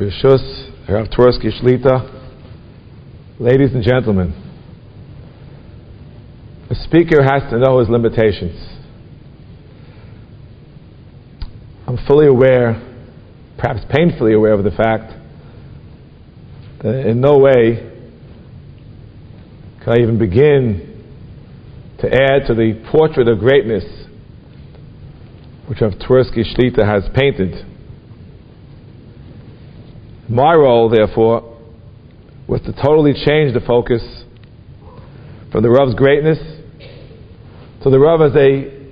Rav Twersky Shlita, ladies and gentlemen, a speaker has to know his limitations. I'm fully aware, perhaps painfully aware of the fact that in no way can I even begin to add to the portrait of greatness which Rav Twersky Shlita has painted. My role, therefore, was to totally change the focus from the Rav's greatness to the Rav as a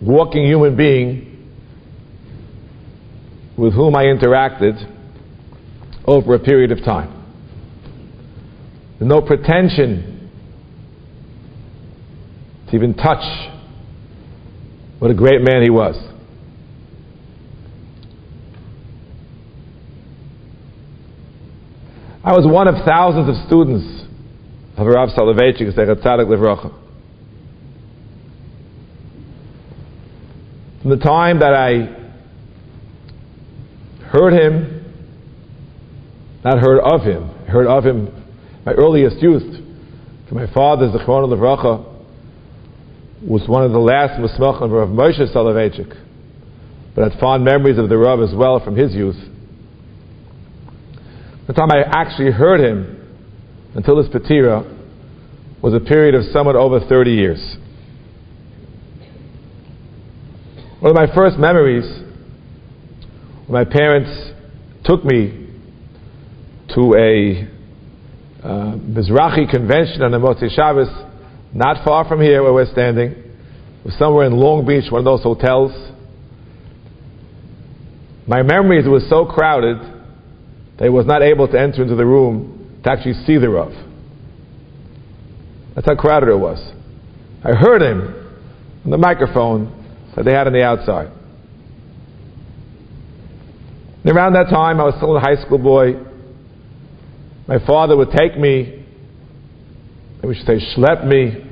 walking human being with whom I interacted over a period of time. No pretension to even touch what a great man he was. I was one of thousands of students of Rav Soloveitchik, Sechet Tzadik Livrocha. From the time that I heard him, not heard of him, heard of him my earliest youth, from my father, Zechron Livrocha, was one of the last Musmachim of Rav Moshe Soloveitchik, but had fond memories of the Rav as well from his youth. The time I actually heard him until his patira was a period of somewhat over 30 years. One of my first memories when my parents took me to a uh, Mizrahi convention on the Motzi Shabbos, not far from here where we're standing. It was somewhere in Long Beach, one of those hotels. My memory is it was so crowded that he was not able to enter into the room to actually see the Rav. That's how crowded it was. I heard him on the microphone that they had on the outside. And around that time, I was still a high school boy. My father would take me, and we should say, schlep me.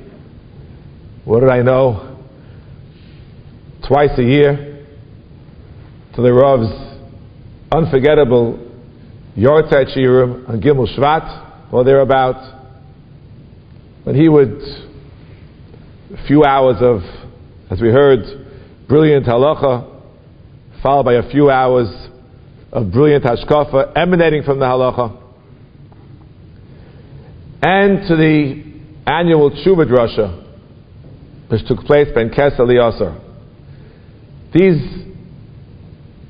What did I know? Twice a year to the Rav's unforgettable Yortzeit Shiurim on Gimel Shvat or thereabout, when he would, a few hours of, as we heard, brilliant halacha, followed by a few hours of brilliant hashkafa emanating from the halacha, and to the annual Tshuva Drasha, which took place Ben Kesel Yasser. These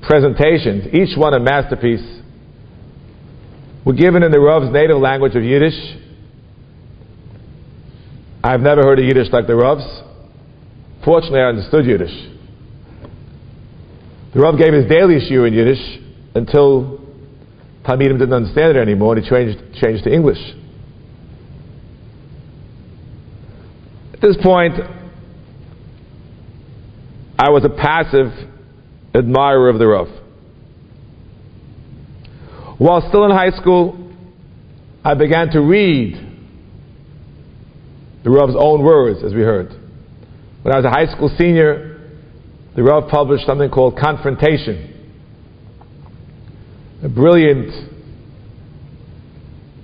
presentations, each one a masterpiece, were given in the Rav's native language of Yiddish. I've never heard a Yiddish like the Rav's. Fortunately, I understood Yiddish. The Rav gave his daily shiur in Yiddish until Talmidim didn't understand it anymore and he changed, changed to English. At this point, I was a passive admirer of the Rav. While still in high school, I began to read the Rav's own words, as we heard. When I was a high school senior, the Rav published something called Confrontation, a brilliant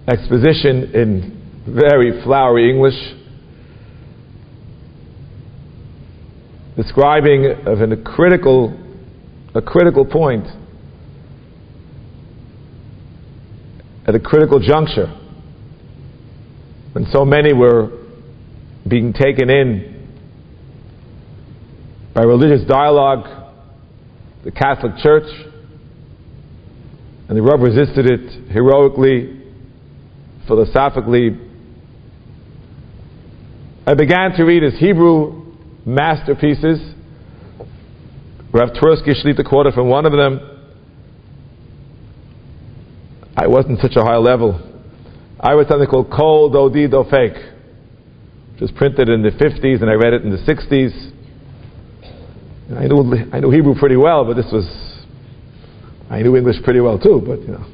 exposition in very flowery English, describing of a critical, a critical point at a critical juncture when so many were being taken in by religious dialogue, the Catholic Church, and the Rav resisted it heroically, philosophically. I began to read his Hebrew masterpieces. Rav Twersky Shlita quoted from one of them. I wasn't such a high level. I was something called Kol Dodi Dofek, which was printed in the 50s and I read it in the 60s. I knew, I knew Hebrew pretty well, but this was, I knew English pretty well too, but you know.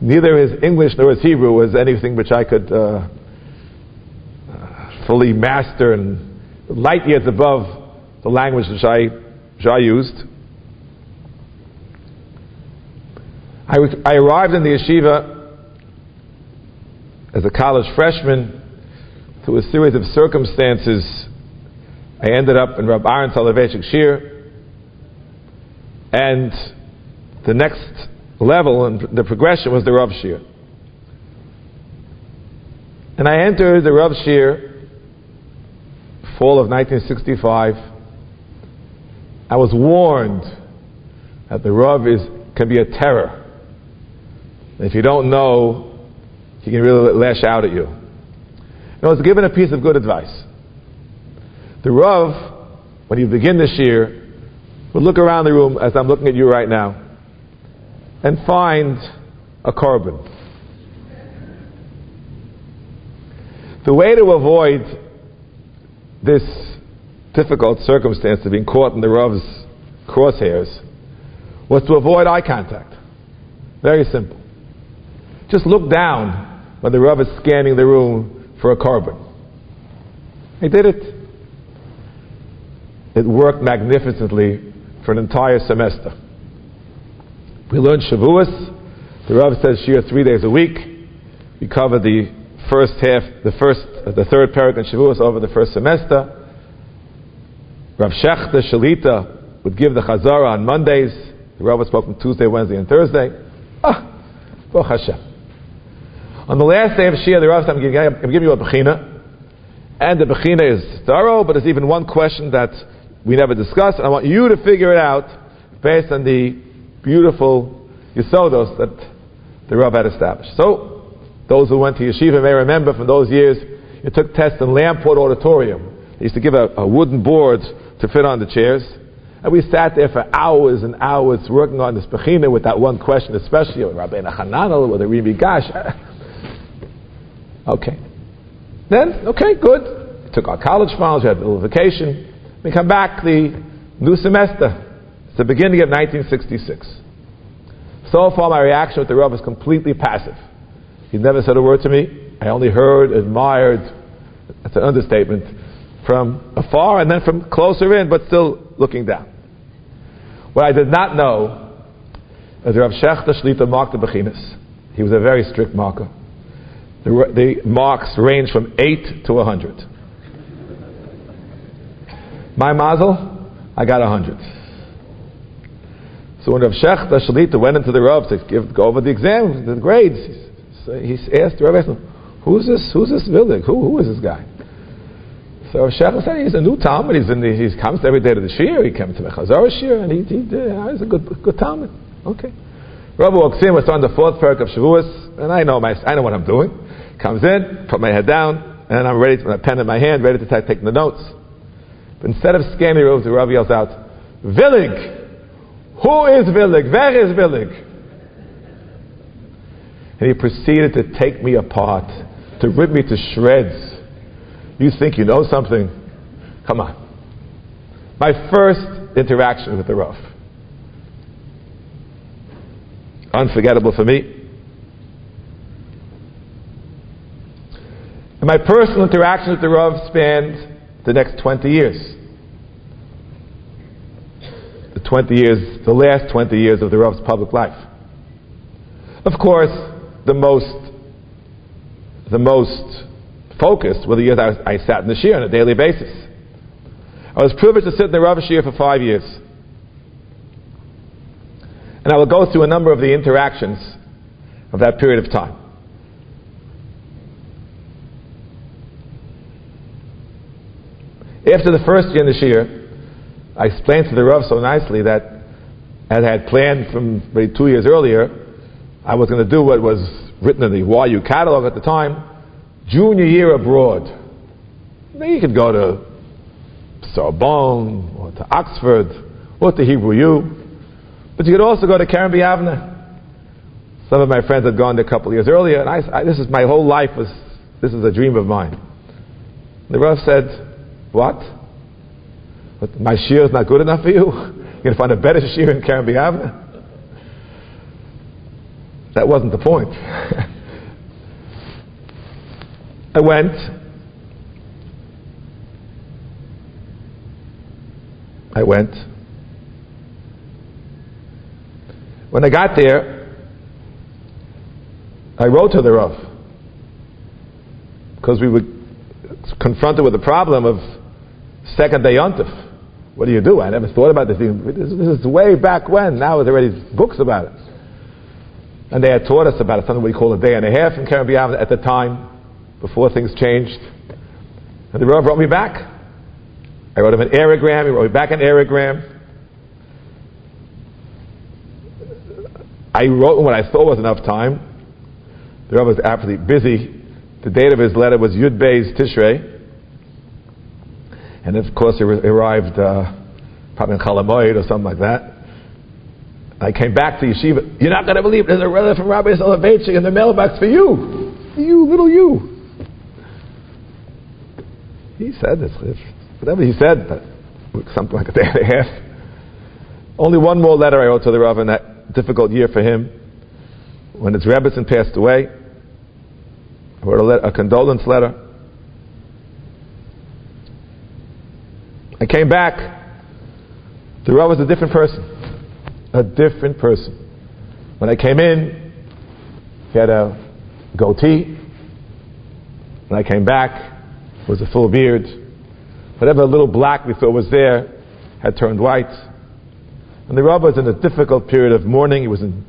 Neither his English nor his Hebrew was anything which I could uh, uh, fully master and light years above the language which I, which I used. I, was, I arrived in the yeshiva as a college freshman through a series of circumstances. I ended up in Rabbi Aaron Soloveitchik Shir, and the next level and the progression was the Rav Shir. And I entered the Rav Shir, fall of 1965. I was warned that the Rav is, can be a terror. If you don't know, he can really lash out at you. And I was given a piece of good advice. The Rav, when you begin this year, would look around the room as I'm looking at you right now and find a korban. The way to avoid this difficult circumstance of being caught in the Rav's crosshairs was to avoid eye contact. Very simple. Just look down when the Rav is scanning the room for a korban. He did it. It worked magnificently for an entire semester. We learned Shavuos. The Rav says Shir three days a week. We cover the first half, the first, uh, the third parak in Shavuos over the first semester. Rav Shechter Shalita would give the Chazara on Mondays. The Rav spoke on Tuesday, Wednesday, and Thursday. Ah, Hashem. On the last day of Shia, the Rav said, I'm giving you a Bechina. And the Bechina is thorough, but there's even one question that we never discussed, and I want you to figure it out based on the beautiful Yisodos that the Rav had established. So, those who went to yeshiva may remember from those years, you took tests in Lamport Auditorium. They used to give a, a wooden board to fit on the chairs. And we sat there for hours and hours working on this Bechina with that one question, especially with Rabbi Hananel, with the Ri Migash. Okay. Then, okay, good. We took our college files, we had a little vacation. We come back the new semester. It's the beginning of 1966. So far, my reaction with the Rav is completely passive. He never said a word to me. I only heard, admired, that's an understatement, from afar and then from closer in, but still looking down. What I did not know is Rav Shechter Shlita marked the Bechinas. He was a very strict marker. The, the marks range from 8 to 100. My mazel, I got 100. So when Rav Shechter Shalita went into the Rav to give, go over the exam, the grades, he, he asked the Rav, who's this, who's this Villig? Who, who is this guy? So Rav Shechter said he's a new Talmud. He's in the, he comes every day to the Shir. He came to the Chazar Shir, and he, he, uh, he's a good, good Talmud. Okay. Rav walks in, we're starting the fourth parak of Shavuos, and I know my, I know what I'm doing. Comes in, put my head down, and I'm ready, to, with a pen in my hand, ready to take, take the notes. But instead of scanning the room, the Rav yells out, Villig! Who is Villig? Where is Villig? And he proceeded to take me apart, to rip me to shreds. You think you know something? Come on. My first interaction with the Rav. Unforgettable for me. My personal interaction with the Rav spanned the next 20 years. The 20 years, the last 20 years of the Rav's public life. Of course, the most, the most focused were the years I, I sat in the Shir on a daily basis. I was privileged to sit in the Rav Shir for five years. And I will go through a number of the interactions of that period of time. After the first year in the Shir, I explained to the Rav so nicely that as I had planned from maybe two years earlier, I was going to do what was written in the YU catalog at the time, junior year abroad. Now you could go to Sorbonne or to Oxford or to Hebrew U, but you could also go to Kerem B'Yavneh. Some of my friends had gone there a couple of years earlier, and I, I, this is my whole life was this is a dream of mine. The Rav said, what? But my shir is not good enough for you? You're going to find a better shir in Kerem B'Yavneh? That wasn't the point. I went. I went. When I got there, I wrote to the Rav because we were confronted with the problem of second day yontif. What do you do? I never thought about this. This is way back when. Now there are already books about it. And they had taught us about it, something we call a day and a half in Kerem at the time, before things changed. And the Rav wrote me back. I wrote him an aerogram, he wrote me back an aerogram. I wrote what I thought was enough time. The Rav was absolutely busy. The date of his letter was Yud Bey's Tishrei. And of course, he arrived uh, probably in Chalamoid or something like that. I came back to yeshiva. You're not going to believe it. there's a letter from Rabbi Soloveitchik in the mailbox for you. You, little you. He said this. Whatever he said, something like a day and a half. Only one more letter I wrote to the Rav in that difficult year for him. When his Rebbetzin passed away, I wrote a, letter, a condolence letter. I came back. The Rav was a different person. A different person. When I came in, he had a goatee. When I came back, it was a full beard. Whatever little black we thought was there had turned white. And the Rav was in a difficult period of mourning. He was in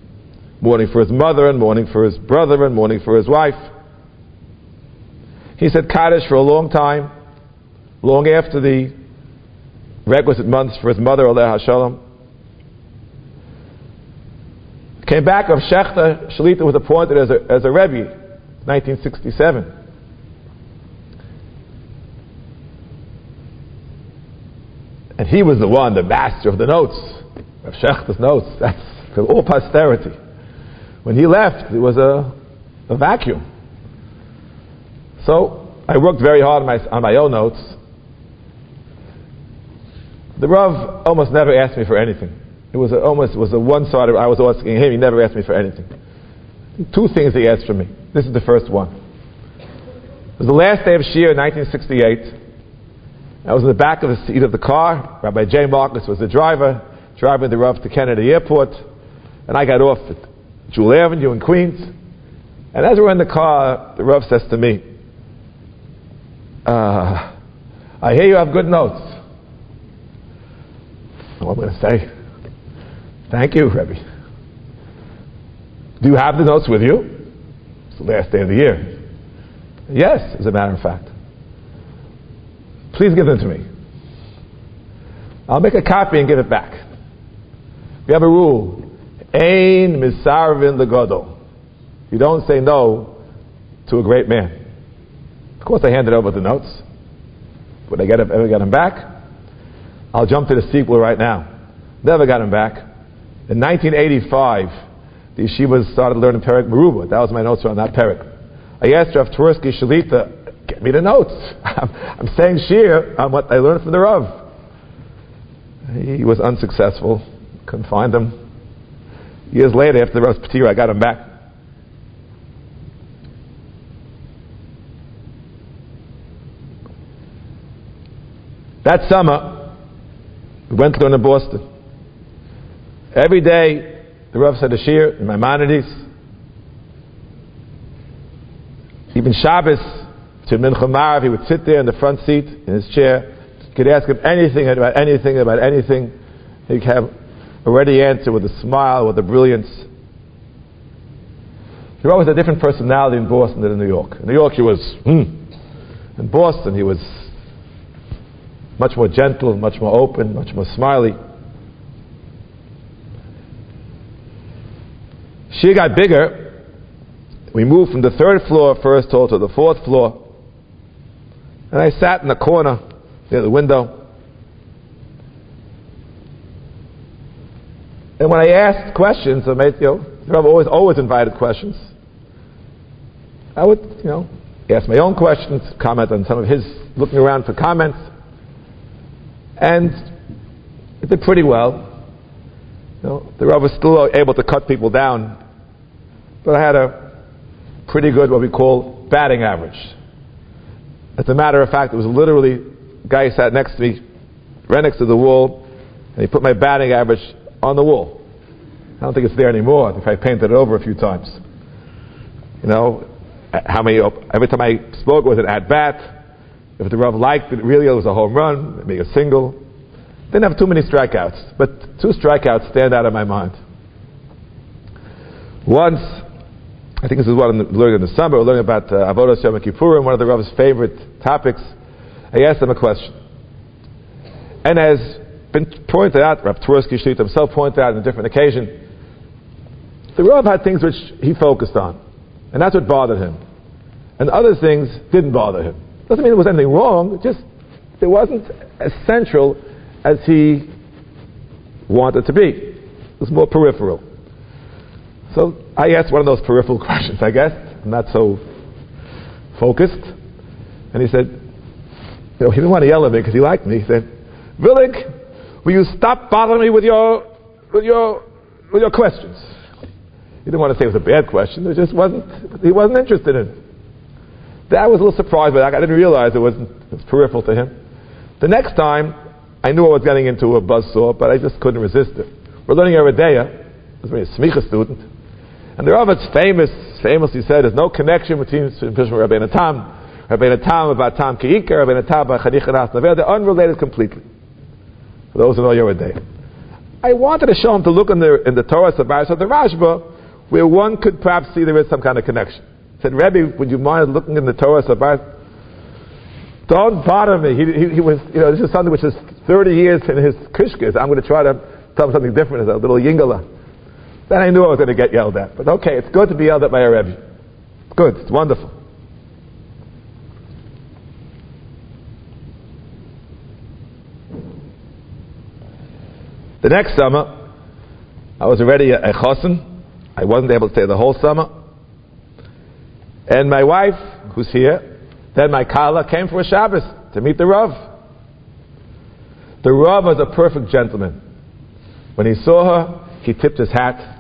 mourning for his mother and mourning for his brother and mourning for his wife. He said Kaddish for a long time, long after the requisite months for his mother, Aleh HaShalom. Came back of Shechter, Shalita was appointed as a, as a Rebbe, 1967. And he was the one, the master of the notes, of Shechter's notes. That's for all posterity. When he left, it was a, a vacuum. So I worked very hard on my, on my own notes. The Rav almost never asked me for anything. It was a, almost was a one-sided. I was asking him. He never asked me for anything. Two things he asked for me. This is the first one. It was the last day of Shir in 1968. I was in the back of the seat of the car. Rabbi Jay Marcus was the driver, driving the Rav to Kennedy Airport, and I got off at Jewel Avenue in Queens. And as we're in the car, the Rav says to me, uh, "I hear you have good notes." I'm going to say. Thank you, Rebbe. Do you have the notes with you? It's the last day of the year. Yes, as a matter of fact. Please give them to me. I'll make a copy and give it back. We have a rule. Ain misarvin legodo. You don't say no to a great man. Of course, I handed over the notes. Would I get ever get them back? I'll jump to the sequel right now. Never got him back. In 1985, the yeshiva started learning Perek Meruba. That was my notes on that Perek. I asked Rav Twersky Shalita, get me the notes. I'm, saying shir on what I learned from the Rav. He was unsuccessful. Couldn't find them. Years later, after the Rav's Patir, I got him back. That summer, we went to in Boston. Every day, the Rav said a shir in Maimonides. Even Shabbos, to Mincha Marav, he would sit there in the front seat in his chair. You could ask him anything about anything about anything. He'd have a ready answer with a smile, with a brilliance. He had a different personality in Boston than in New York. In New York, he was, hmm. In Boston, he was much more gentle, much more open, much more smiley. She got bigger. We moved from the third floor, first hall, to the fourth floor. And I sat in the corner near the window. And when I asked questions, I made, you know, always, always invited questions. I would, you know, ask my own questions, comment on some of his, looking around for comments. And it did pretty well. You know, the Rav was still able to cut people down, but I had a pretty good, what we call, batting average. As a matter of fact, it was literally a guy sat next to me, right next to the wall, and he put my batting average on the wall. I don't think it's there anymore. I think I painted it over a few times. You know, how many, every time I spoke, was an at bat. If the Rav liked it, really, it was a home run, maybe a single. Didn't have too many strikeouts, but two strikeouts stand out in my mind. Once, I think this is what I'm learning in the summer, we're learning about uh, Avodah Yom Kippurim, one of the Rav's favorite topics. I asked him a question. And as been pointed out, Rav Twersky Shlita himself pointed out on a different occasion, the Rav had things which he focused on, and that's what bothered him. And other things didn't bother him. Doesn't mean there was anything wrong, just it wasn't as central as he wanted to be. It was more peripheral. So I asked one of those peripheral questions, I guess. I'm not so focused. And he said, you know, he didn't want to yell at me because he liked me. He said, Villig, will you stop bothering me with your, with your, with your questions? He didn't want to say it was a bad question. It just wasn't, he wasn't interested in it. That was a little surprised by that. I didn't realize it wasn't, it was peripheral to him. The next time, I knew I was getting into a buzzsaw, but I just couldn't resist it. We're learning day. I was a smicha student. And the Rav famous, famously said, there's no connection between Rabbeinu Tam, Rabbeinu Tam about Tam Ki'ika, Rabbeinu Tam about Chanicha Ras They're unrelated completely. For those who know day. I wanted to show him to look in the, in the Torah the Rashba, where one could perhaps see there is some kind of connection. Said, Rebbe, would you mind looking in the Torah Sabbath? Don't bother me. He, he, he, was, you know, this is something which is 30 years in his kishkas. I'm going to try to tell him something different as a little yingala. Then I knew I was going to get yelled at. But okay, it's good to be yelled at by a Rebbe. It's good. It's wonderful. The next summer, I was already a chosin. I wasn't able to stay the whole summer. And my wife, who's here, then my kala came for a Shabbos to meet the Rav. The Rav was a perfect gentleman. When he saw her, he tipped his hat,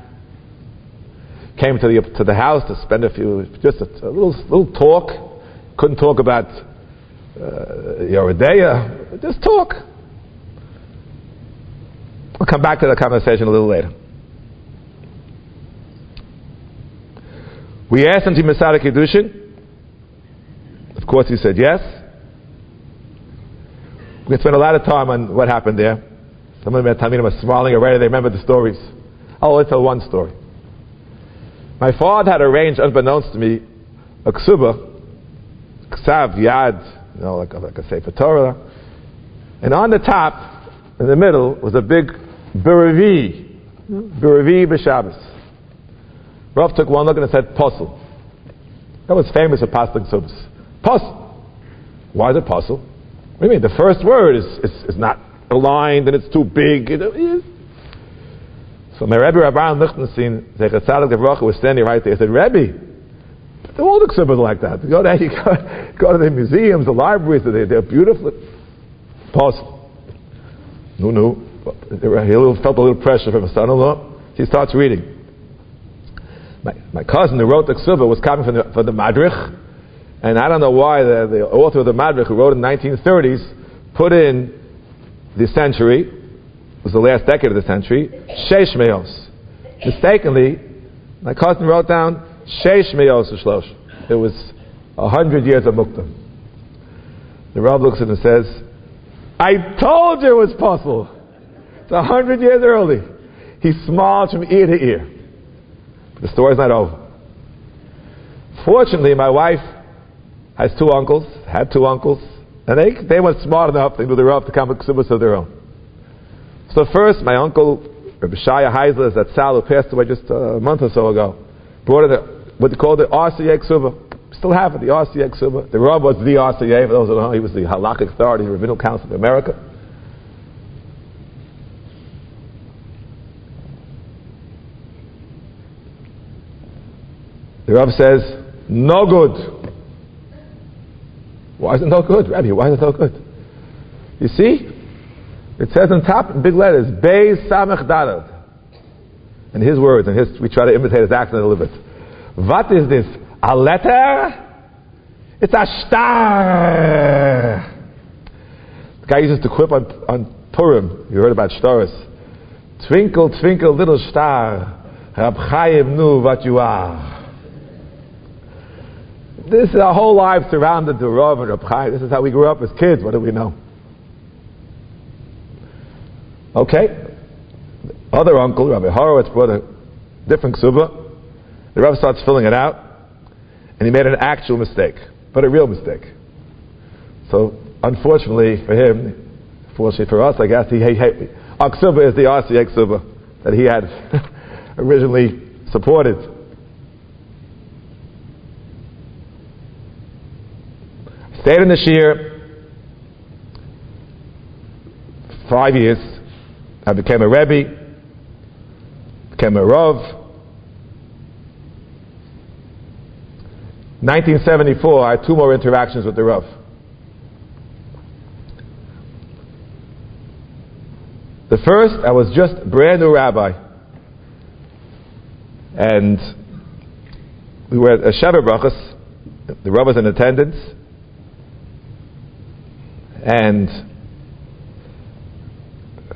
came to the, to the house to spend a few, just a, a little, little talk. Couldn't talk about uh, Yoredeya, just talk. I'll come back to the conversation a little later. We asked him to Masada Kiddushin. Of course, he said yes. We spent a lot of time on what happened there. Some of the Talmidim are smiling already. They remember the stories. I'll only tell one story. My father had arranged, unbeknownst to me, a ksuba, ksav, yad, you know, like, like a sefer Torah. And on the top, in the middle, was a big biravi, biravi b'Shabbos. Rav took one look and said, Puzzle. That was famous for Paslik Subs. Puzzle. Why is it puzzle? What do you mean? The first word is, is, is not aligned and it's too big. It, it, so my Rebbe Rabban Lichtenstein, Zecher Tzadik Devracha, was standing right there. He said, Rebbe, all the ksubas like that. You go there, you go, go to the museums, the libraries, they're, they're beautiful. Pause. No, no. He felt a little pressure from his son-in-law. He starts reading. My, my cousin who wrote the Ksuba was coming from the, from the Madrich, and I don't know why the, the author of the Madrich, who wrote in the 1930s, put in the century, it was the last decade of the century, Sheish Meos. Mistakenly, my cousin wrote down Sheish Meos Shlosh. It was a hundred years of Mukta. The Rav looks at him and says, I told you it was possible. It's a hundred years early. He smiled from ear to ear. The story's not over. Fortunately, my wife has two uncles, had two uncles, and they, they were smart enough, they knew they were up to come with ksubas of their own. So first, my uncle, Rabbi Shaya Heisler, is that Sal, who passed away just a month or so ago, brought in a, what they call the RCA ksuba. Still have it, the RCA ksuba. The Rav was the RCA, for those who don't know, he was the halakhic authority, the Rabbinical Council of America. The Rav says, no good. Why is it no good, Rabbi? Why is it no good? You see, it says on top in big letters, Beis Samech Dalad. In his words, and we try to imitate his accent a little bit. What is this? A letter? It's a star. The guy uses to quip on, on Purim. You heard about stars. Twinkle, twinkle, little star. Rab Chaim knew what you are. This is our whole life surrounded to Rav and Rab Chaim. This is how we grew up as kids. What do we know? Okay. Other uncle, Rabbi Horowitz, brought a different ksuba. The Rav starts filling it out, and he made an actual mistake, but a real mistake. So, unfortunately for him, fortunately for us, I guess, he, he, he our is the RCA ksuba that he had originally supported. Stayed in the Shir five years. I became a Rebbe, became a Rav. 1974, I had two more interactions with the Rav. The first, I was just brand new rabbi. And we were at a Sheva Brachas. The Rav was in attendance. And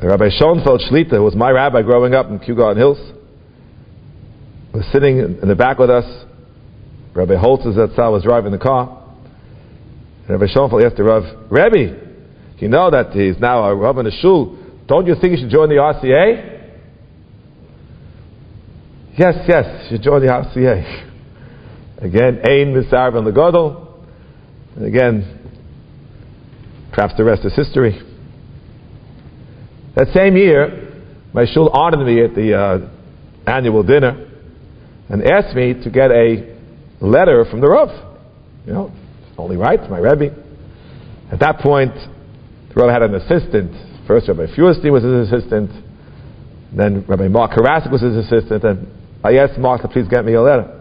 Rabbi Schoenfeld Shlita, who was my rabbi growing up in Kew Garden Hills, was sitting in the back with us. Rabbi Holtz Zatzal was driving the car. And Rabbi Schoenfeld asked the Rav, Rabbi, you know that he's now a Rav in the shul. Don't you think you should join the RCA? Yes, yes, you should join the RCA. Again, ain Ein Misar the Legodol. And again, perhaps the rest is history. That same year, my shul honored me at the uh, annual dinner and asked me to get a letter from the Rav. You know, only right, my Rebbe. At that point, the Rav had an assistant. First, Rabbi Feuerstein was his assistant. Then Rabbi Mark Karasik was his assistant. And I asked Mark to please get me a letter.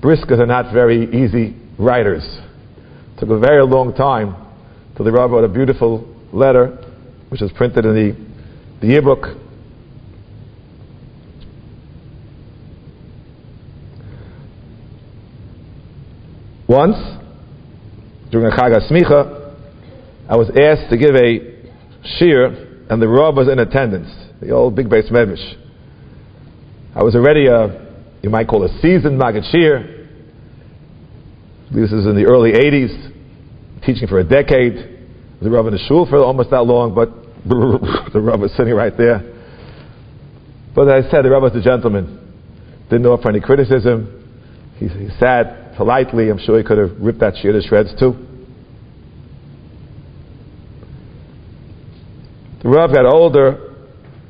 Briskers are not very easy writers. It took a very long time till the Rav wrote a beautiful letter, which is printed in the, the yearbook Once, during a Chag Smicha, I was asked to give a shir, and the Rav was in attendance, the old big base medrash. I was already a, you might call a seasoned Maggid shir. This is in the early 80s, teaching for a decade. The Rav in the shul for almost that long, but the Rav was sitting right there. But as I said, the Rav was a gentleman. Didn't offer any criticism. He, he sat, politely, I'm sure he could have ripped that shir to shreds too. The Rav got older,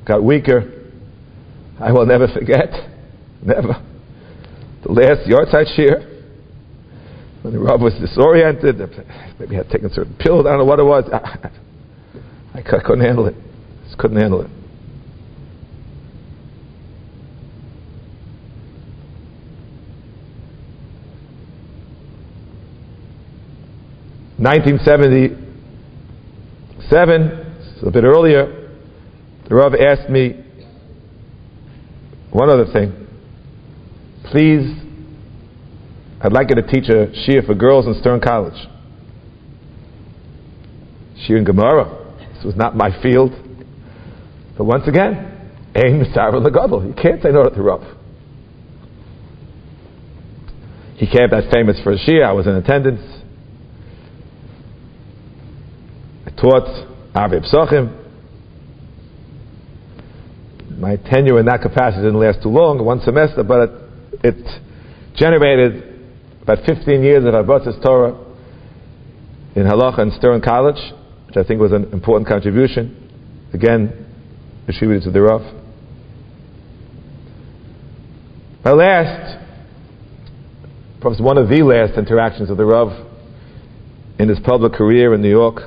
got weaker. I will never forget, never, the last yahrzeit shir, when the Rav was disoriented, maybe had taken certain pills, I don't know what it was. I, I couldn't handle it. Just couldn't handle it. 1977, so a bit earlier, the Rav asked me one other thing. Please, I'd like you to teach a Shia for girls in Stern College. Shia and Gemara. This was not my field. But once again, Ein Misar Legadol. You can't say no to the Rav. He came that famous for a Shia. I was in attendance. I taught Arvei Psachim. My tenure in that capacity didn't last too long, one semester, but it, it generated about 15 years of Abbatz's Torah in Halacha and Stern College, which I think was an important contribution. Again, attributed to the Rav. My last, perhaps one of the last interactions with the Rav in his public career in New York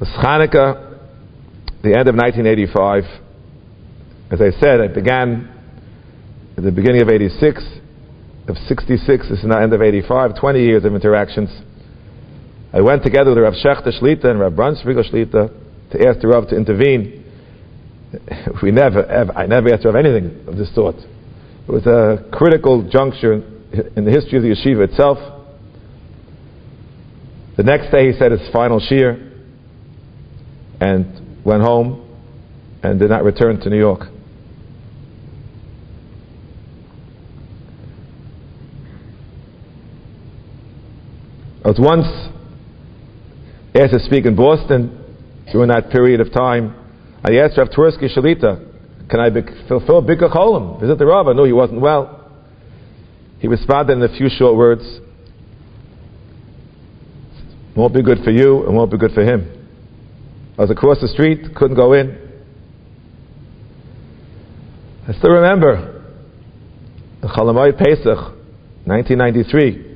was Hanukkah, the end of 1985. As I said, I began at the beginning of 86, of 66, this is now end of 85, 20 years of interactions. I went together with Rav Shechter Shlita and Rav Brunsviger Shlita to ask the Rav to intervene. We never, ever, I never asked Rav anything of this sort. It was a critical juncture in the history of the yeshiva itself. The next day he said his final shir and went home and did not return to New York. I was once asked to speak in Boston during that period of time. I asked Rav Twersky Shalita, can I be, fulfill Bikkur Cholim? Visit the? I knew he wasn't well. He responded in a few short words. Won't be good for you and won't be good for him. I was across the street, couldn't go in. I still remember the Chalamoid Pesach, 1993.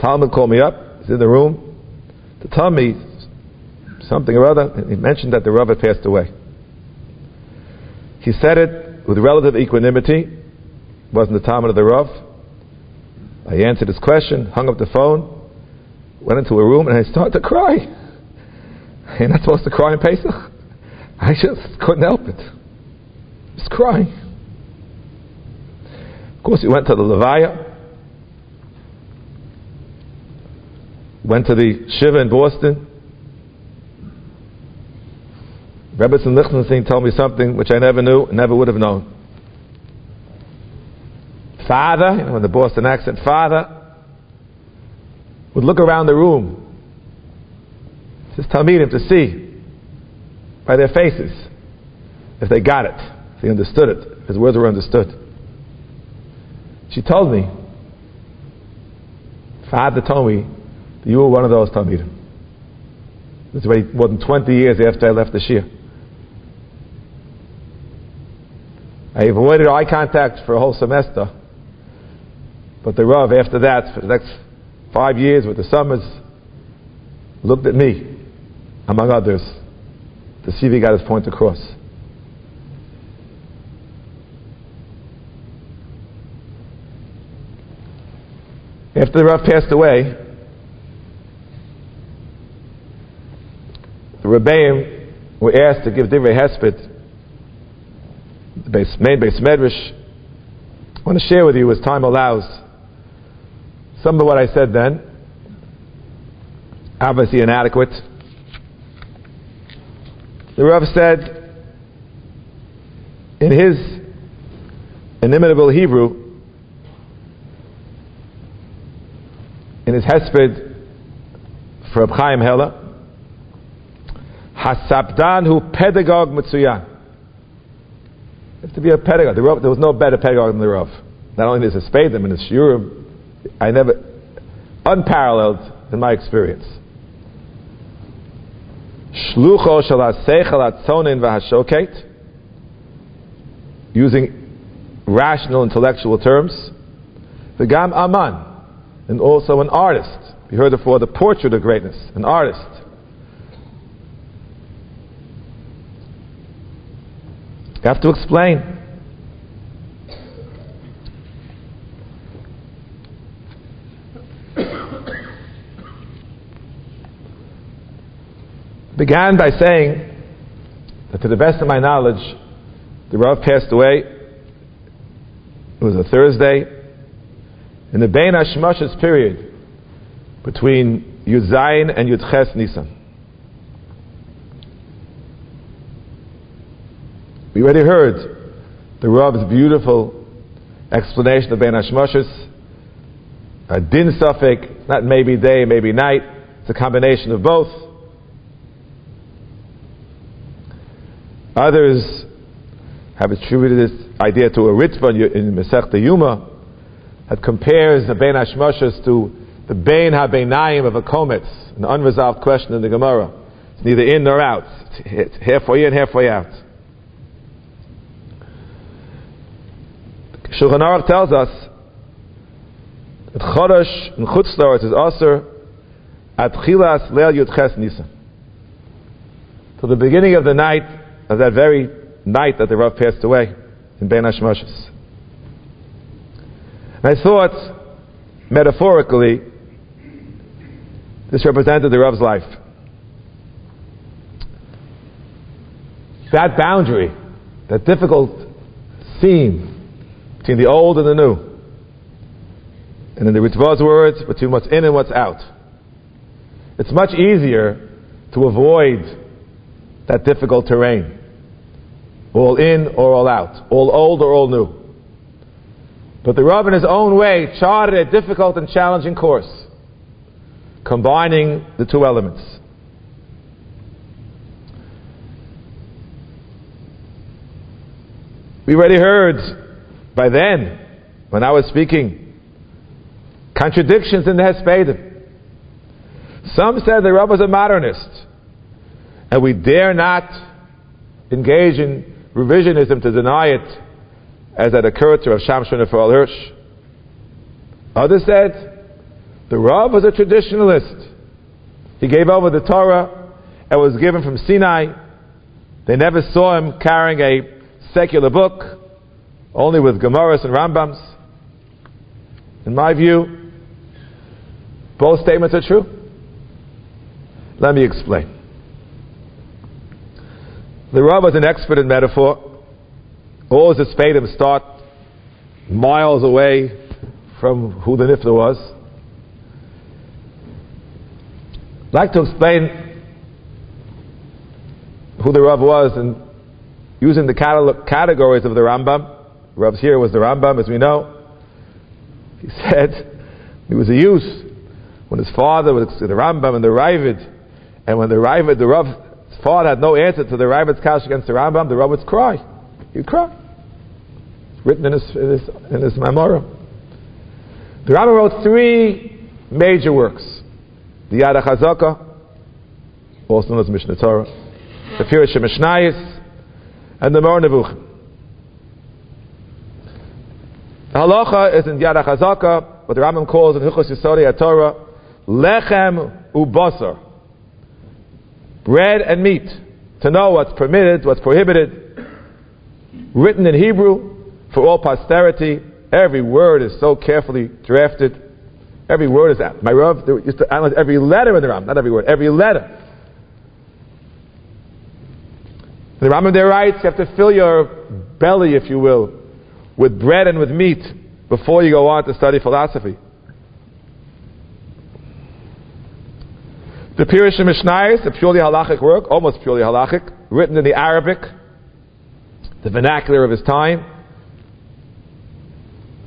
Talmud called me up, he's in the room, to tell me something or other. He mentioned that the Rav had passed away. He said it with relative equanimity. It wasn't the Talmud of the Rav. I answered his question, hung up the phone, went into a room, and I started to cry. You're not supposed to cry in Pesach. I just couldn't help it. Just crying. Of course, he went to the Levaya. Went to the Shiva in Boston. Rebbetzin Lichtenstein told me something which I never knew, never would have known. Father, you know, the Boston accent, father would look around the room, says Talmidim, to see by their faces if they got it, if they understood it, if his words were understood. She told me, Father told me you were one of those Talmidim. This was more than 20 years after I left the Shia. I avoided eye contact for a whole semester. But the Rav, after that, for the next five years with the summers, looked at me, among others, to see if he got his point across. After the Rav passed away, Rebbeim were asked to give Divrei Hesped the main base medrash. I want to share with you, as time allows, some of what I said then. Obviously inadequate. The Rav said in his inimitable Hebrew, in his Hesped for Reb Chaim Heller, Hasabdan hu pedagog mitzuyan. You have to be a pedagogue. The Rav, there was no better pedagogue than the Rav. Not only does he spade them in his shiurim, I never, unparalleled in my experience. Shlucho shalaseichel atzonin v'hashoket, using rational intellectual terms. The gam aman, and also an artist. You heard before the portrait of greatness, an artist. You have to explain. Began by saying that to the best of my knowledge, the Rav passed away. It was a Thursday. In the Bein Hashmashas period, between Yud Zayin and Yud Ches Nisan. We already heard the Rav's beautiful explanation of Ben Hashmashis. A din suffix, not maybe day, maybe night. It's a combination of both. Others have attributed this idea to a Ritva in Masechta Yoma that compares the Ben Hashmashis to the Bein HaBeinayim of a komet, an unresolved question in the Gemara. It's neither in nor out. It's halfway in, halfway out. Shulchan Aruch tells us that Chodesh in Chutz is also at Chilas Leil Yud Ches Nisan. To the beginning of the night of that very night that the Rav passed away in Ben Hashmashis. And I thought, metaphorically, this represented the Rav's life. That boundary, that difficult seam between the old and the new. And in the Ritva's words, between what's in and what's out. It's much easier to avoid that difficult terrain. All in or all out. All old or all new. But the Rav in his own way charted a difficult and challenging course. combining the two elements. We already heard by then, when I was speaking, contradictions in the Hespedim. Some said the Rav was a modernist, and we dare not engage in revisionism to deny it as that occurred to Rav Shamshon and Hirsch. Others said the Rav was a traditionalist. He gave over the Torah and was given from Sinai. They never saw him carrying a secular book, only with Gemaras and Rambams. In my view, both statements are true. Let me explain. The Rav was an expert in metaphor. All his him start miles away from who the Nifta was. I'd like to explain who the Rav was and using the categories of the Rambam. Rav's here was the Rambam, as we know. He said he was a youth when his father was the Rambam and the Raavad, and when the Raavad, the Rav's father had no answer to the Raavad's cash against the Rambam, the Rav would cry. He'd cry. It's written in his in his, in his memoir. The Rambam wrote three major works: the Yad HaChazaka, also known as Mishnah Torah, the Pirush Mishnayis, and the Moreh Nevuchim. The halacha is in Yad HaChazaka, what the Rambam calls in Hilchos Yisodei Torah, lechem ubasar, bread and meat, to know what's permitted, what's prohibited, written in Hebrew for all posterity. Every word is so carefully drafted. Every word is that. my Rav used to analyze every letter in the Rambam, not every word, every letter. The Rambam there writes, you have to fill your belly, if you will, with bread and with meat before you go on to study philosophy. The Pirush Mishnayos, a purely halachic work, almost purely halachic, written in the Arabic, the vernacular of his time,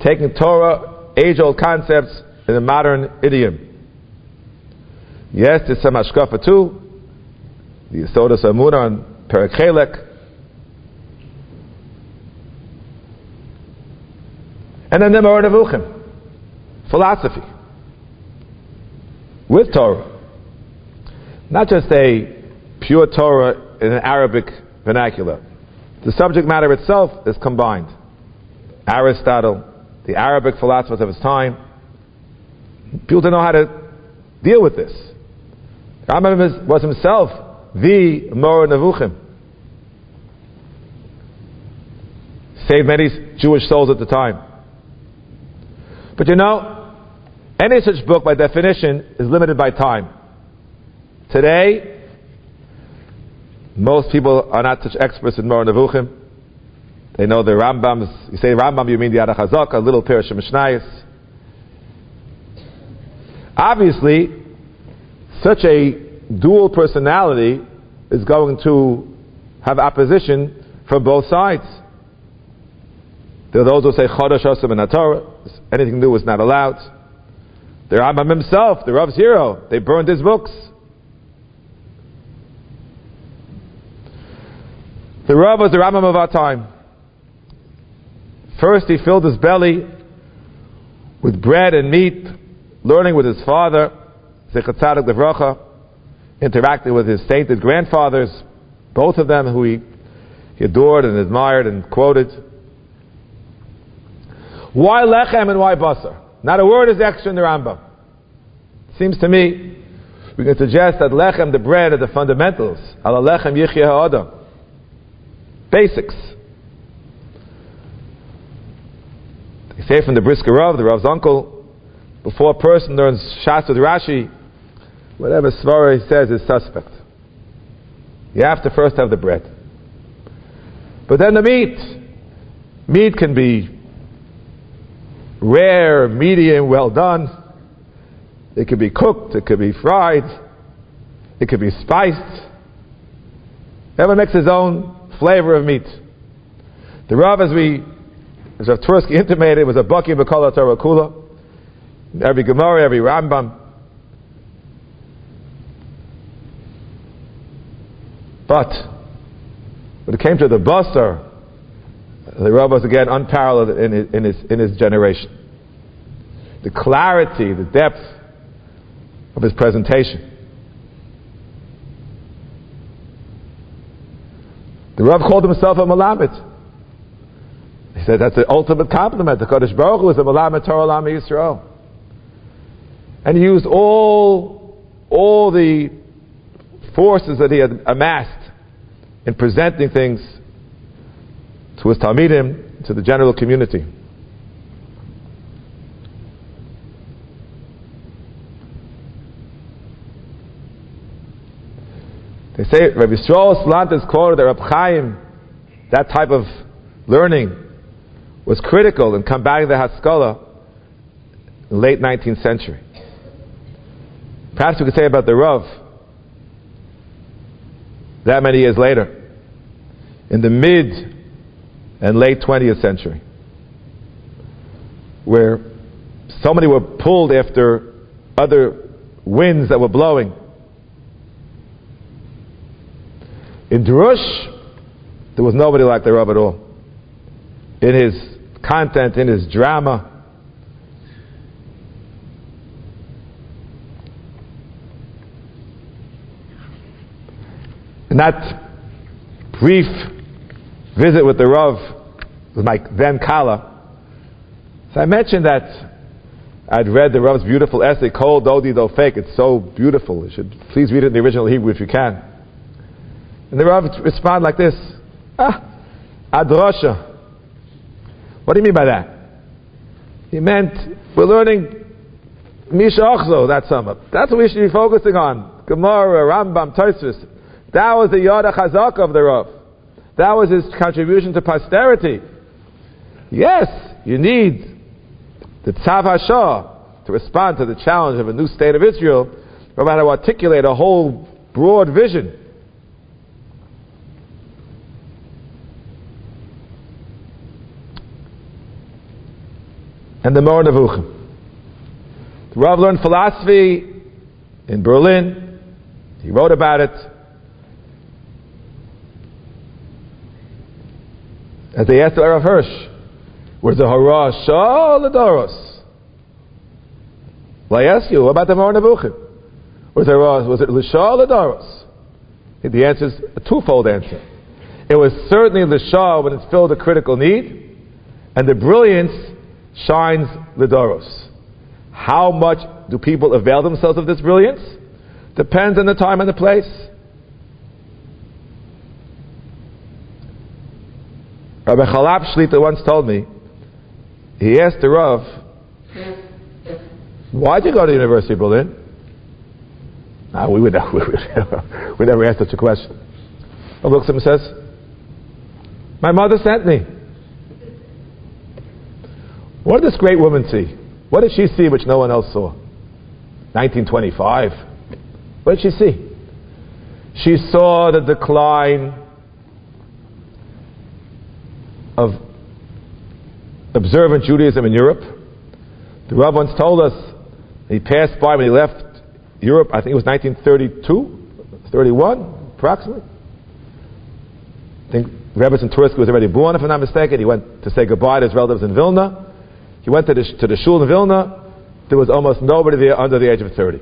taking Torah, age-old concepts in a modern idiom. Yes, there's some hashkafa too, the Yisodas Amuna on Perek And then the Moreh Nevuchim, philosophy, with Torah. Not just a pure Torah in an Arabic vernacular. The subject matter itself is combined. Aristotle, the Arabic philosophers of his time, people didn't know how to deal with this. Rambam was himself the Moreh Nevuchim. Saved many Jewish souls at the time. But you know, any such book by definition is limited by time. Today, most people are not such experts in Moreh Nevuchim. They know the Rambams. You say Rambam, you mean the Yad HaChazaka, a little Pirush Mishnayos. Obviously, such a dual personality is going to have opposition from both sides. There are those who say Chodesh Asim and Torah, anything new was not allowed. The Rambam himself, the Rav's hero, they burned his books. The Rav was the Rambam of our time. First, he filled his belly with bread and meat, learning with his father, Zechat Tzadik Levracha, interacted with his sainted grandfathers, both of them who he adored and admired and quoted. Why lechem and why basar? Not a word is extra in the Rambam. Seems to me we can suggest that lechem, the bread, are the fundamentals. Ala lechem yichya ha'adam. Basics. They say from the Brisker Rav, the Rav's uncle, before a person learns Shas with Rashi, whatever Svara says is suspect. You have to first have the bread. But then the meat. Meat can be rare, medium, well done. It could be cooked, it could be fried, it could be spiced. Everyone makes his own flavor of meat. The Rav, as we, as Rav intimated, was a Baki Bakola Torah Kula. Every Gemara, every Rambam. But, when it came to the Buster, the Rav was again unparalleled in his, in his, in his generation. The clarity, the depth of his presentation. The Rav called himself a Malamed. He said that's the ultimate compliment. The Kodesh Baruch Hu is a Malamed Torah Lam Yisrael. And he used all, all the forces that he had amassed in presenting things to his Talmidim, to the general community. They say Rabbi Yisrael Salant is called the Rab Chaim, that type of learning was critical in combating the Haskalah in the late 19th century. Perhaps we could say about the Rav that many years later, in the mid and late 20th century, where so many were pulled after other winds that were blowing. In Drush, there was nobody like the Rav at all. In his content, in his drama, that brief visit with the Rav, with my then Kala, so I mentioned that I'd read the Rav's beautiful essay, Kol Dodi Dofek. It's so beautiful. You should please read it in the original Hebrew if you can. And the Rav responded like this Ah. What do you mean by that? He meant we're learning Misha Ochzo, that summer. That's what we should be focusing on. Gemara, Rambam, Tosfos. That was the Yad HaChazaka of the Rav. That was his contribution to posterity. Yes, you need the Tzav Hashah to respond to the challenge of a new state of Israel, no matter to articulate a whole broad vision. And the Moreh Nevuchim. The Rav learned philosophy in Berlin. He wrote about it. As they asked the Rav Hirsch, was the Hara Shah Ladoros? Well, I ask you, what about the Moreh Nevuchim? Was, there, was it Lishah Ladoros? The answer is a twofold answer. It was certainly Lishah when it filled a critical need, and the brilliance shines Ladoros. How much do people avail themselves of this brilliance? Depends on the time and the place. Rabbi Chalab Shlita once told me, he asked the Rav, why'd you go to the University of Berlin? No, we would, would, we never asked such a question. Rav looks at him and says, my mother sent me. What did this great woman see? What did she see which no one else saw? 1925. What did she see? She saw the decline of observant Judaism in Europe. The Rav once told us he passed by when he left Europe, I think it was 1932, 31, approximately. I think Rebbetzin Twersky was already born, if I'm not mistaken. He went to say goodbye to his relatives in Vilna. He went to the, to the shul in Vilna. There was almost nobody there under the age of 30.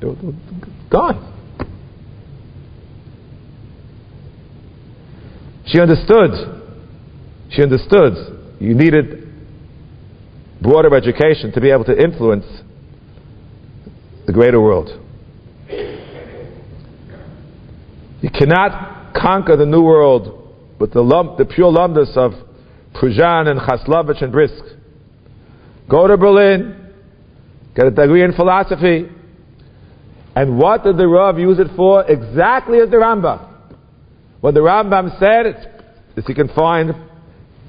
They were gone. She understood. She understood you needed broader education to be able to influence the greater world. You cannot conquer the new world with the, lump, the pure lumdus of Pruzan and Chaslovich and Brisk. Go to Berlin, get a degree in philosophy. And what did the Rav use it for? Exactly as the Rambam. What the Rambam said, as you can find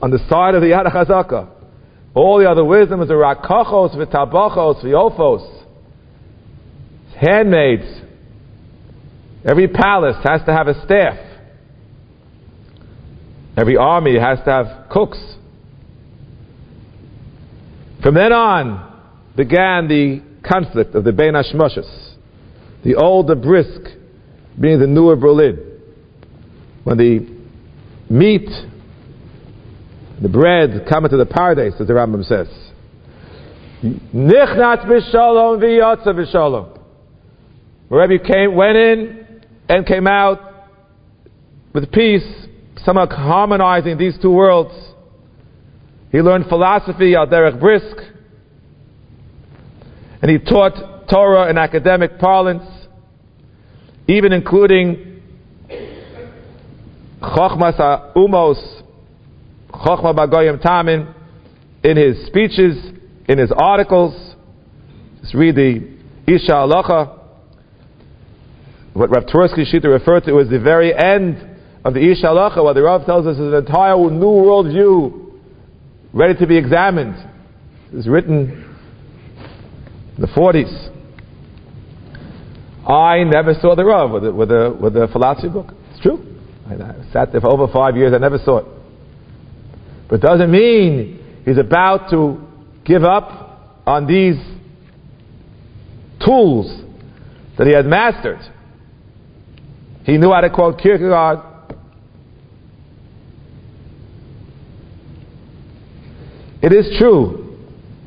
on the side of the Yad HaChazaka. All the other wisdom is the Rakachos, V'tabachos, V'yofos. Handmaids. Every palace has to have a staff. Every army has to have cooks. From then on began the conflict of the Bein Hashmoshes, the old, the brisk, being the newer Berlin. when the meat, the bread come into the paradise, as the Rambam says. Nichnat b'shalom v'yotza b'shalom. Wherever you came, went in and came out with peace, somehow harmonizing these two worlds. He learned philosophy al derech brisk, and he taught Torah in academic parlance, even including Chochmas Umos, Chochma Bagoyim Tamin, in his speeches, in his articles. Just read the Ish HaHalacha. What Rav Twersky Shita referred to as the very end of the Ish HaHalacha, what the Rav tells us is an entire new world view ready to be examined. It's written in the 40s. I never saw the Rav with a, with a, with a philosophy book. It's true. I sat there for over five years, I never saw it. But it doesn't mean he's about to give up on these tools that he had mastered. He knew how to quote Kierkegaard. It is true,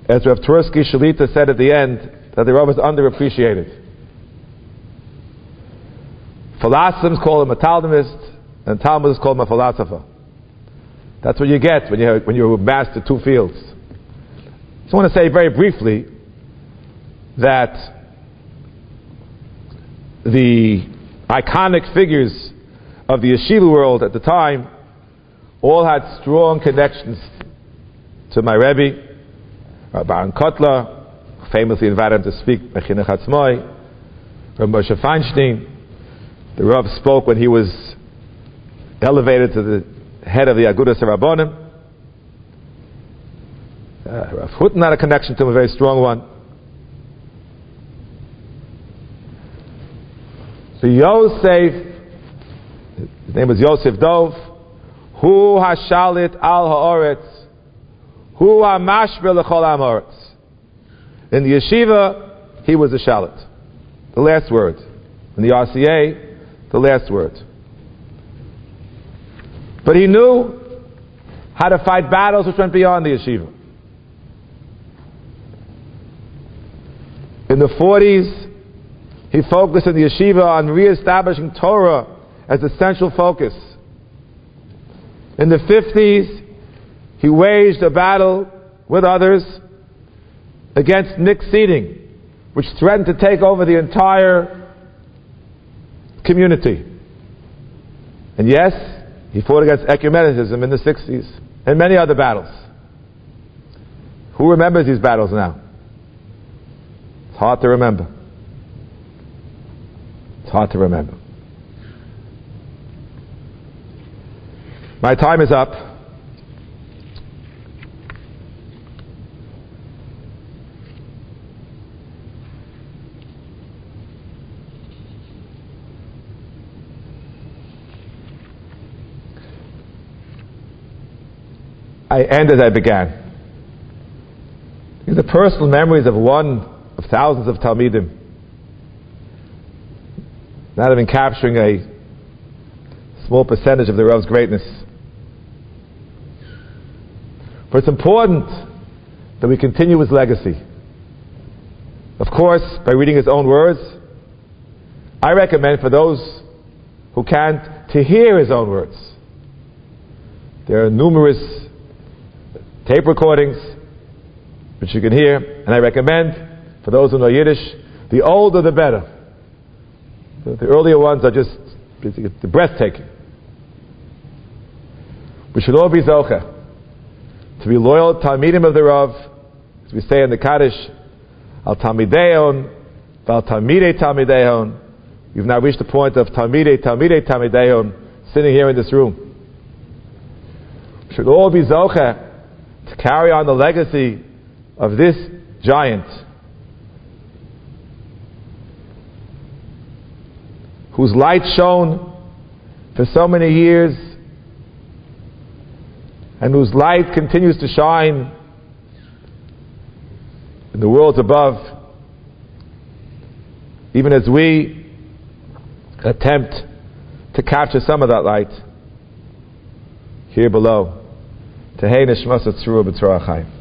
as Rav Twersky Shalita said at the end, that the Rav is underappreciated. Philosophers call him a Talmudist, and Talmudists call him a philosopher. That's what you get when you, when you master two fields. I just want to say very briefly that the iconic figures of the yeshiva world at the time all had strong connections to my Rebbe, Aharon Kotler, famously invited him to speak Mechinuch Hatzmoi, Rabbi Moshe Feinstein. The Rav spoke when he was elevated to the head of the Agudas Rabbonim. Uh, Rav Hutner had a connection to him, a very strong one. So Yosef, his name was Yosef Dov, Hu Hashalit Al Haaretz, Hu Hamashber L'chol Haaretz. In the yeshiva, he was a shalit. The last word. In the RCA, the last word. But he knew how to fight battles which went beyond the yeshiva. In the 40s, he focused in the yeshiva on re-establishing Torah as the central focus. In the 50s, he waged a battle with others against mixed seating, which threatened to take over the entire community. And yes, he fought against ecumenicism in the 60s and many other battles. Who remembers these battles now? It's hard to remember It's hard to remember. My time is up. I end as I began. These are personal memories of one of thousands of Talmidim not even capturing a small percentage of the Rav's greatness. For it's important that we continue his legacy. Of course, by reading his own words, I recommend for those who can't to hear his own words. There are numerous tape recordings which you can hear, and I recommend for those who know Yiddish, the older the better. The, the earlier ones are just the breathtaking. We should all be zocha to be loyal talmidim of the Rav, as we say in the Kaddish, al talmideon, val talmidei talmideon. We've now reached the point of talmidei talmidei talmideon, sitting here in this room. We should all be zocha carry on the legacy of this giant whose light shone for so many years and whose light continues to shine in the worlds above, even as we attempt to capture some of that light here below. Tehei Nishmas Tzruah B'Tzorah Chaim.